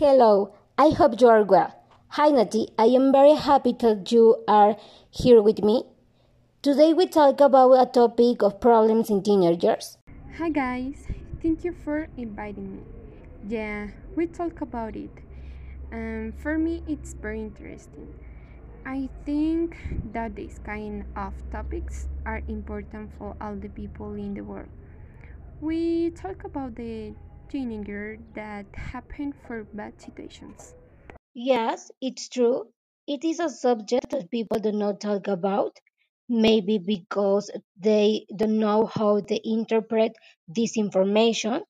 Hello, I hope you are well. Hi Nati, I am very happy that you are here with me. Today we talk about a topic of problems in teenagers. Hi guys, thank you for inviting me. Yeah, we talk about it. Um, for me, it's very interesting. I think that these kind of topics are important for all the people in the world. We talk about the teenager that happen for bad situations. Yes, it's true. It is a subject that people do not talk about, maybe because they don't know how to interpret this information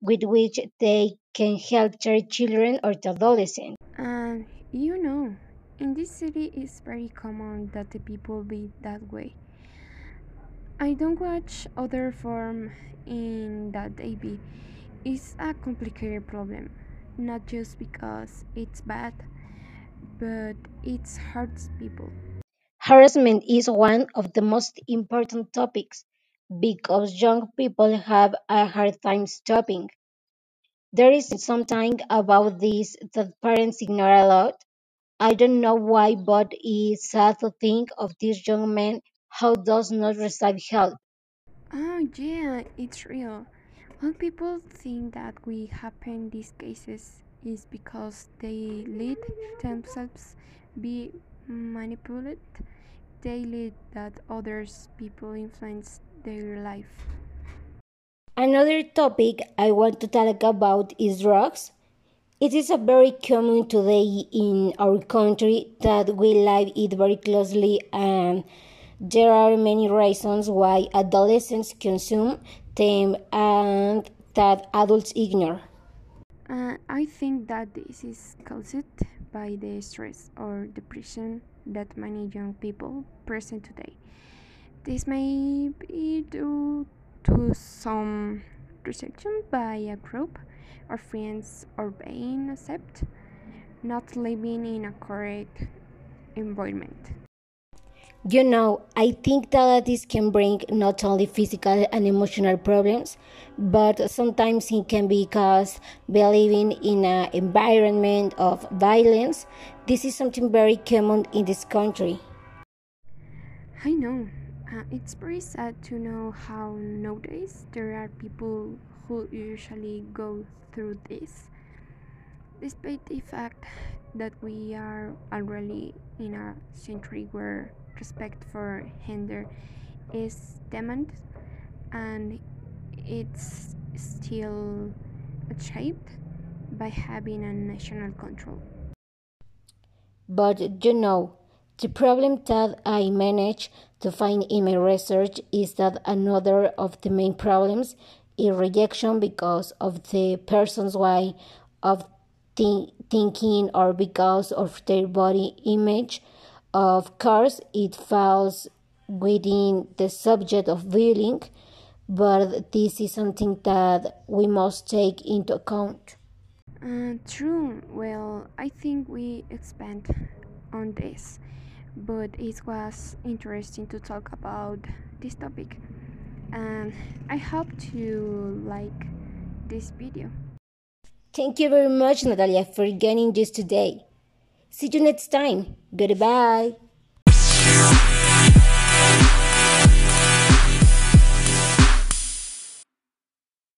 with which they can help their children or the adolescents. And you know, in this city it's very common that the people be that way. I don't watch other form in that they be. It's a complicated problem, not just because it's bad, but it hurts people. Harassment is one of the most important topics because young people have a hard time stopping. There is something about this that parents ignore a lot. I don't know why, but it's sad to think of this young man who does not receive help. Oh yeah, it's real. When people think that we happen these cases is because they let themselves be manipulated. They let that others people influence their life. Another topic I want to talk about is drugs. It is a very common today in our country that we live it very closely and there are many reasons why adolescents consume them and that adults ignore. Uh, I think that this is caused by the stress or depression that many young people present today. This may be due to some rejection by a group or friends or being accepted, not living in a correct environment. You know, I think that this can bring not only physical and emotional problems, but sometimes it can be caused by living in an environment of violence. This is something very common in this country. I know. Uh, it's very sad to know how nowadays there are people who usually go through this, despite the fact that we are already in a century where respect for gender is demanded and it's still shaped by having a national control. But you know, the problem that I managed to find in my research is that another of the main problems is rejection because of the person's way of th- thinking or because of their body image. Of course, it falls within the subject of bullying, but this is something that we must take into account. Uh, true. Well, I think we expand on this, but it was interesting to talk about this topic. And I hope to like this video. Thank you very much, Natalia, for joining us today. See you next time. Goodbye.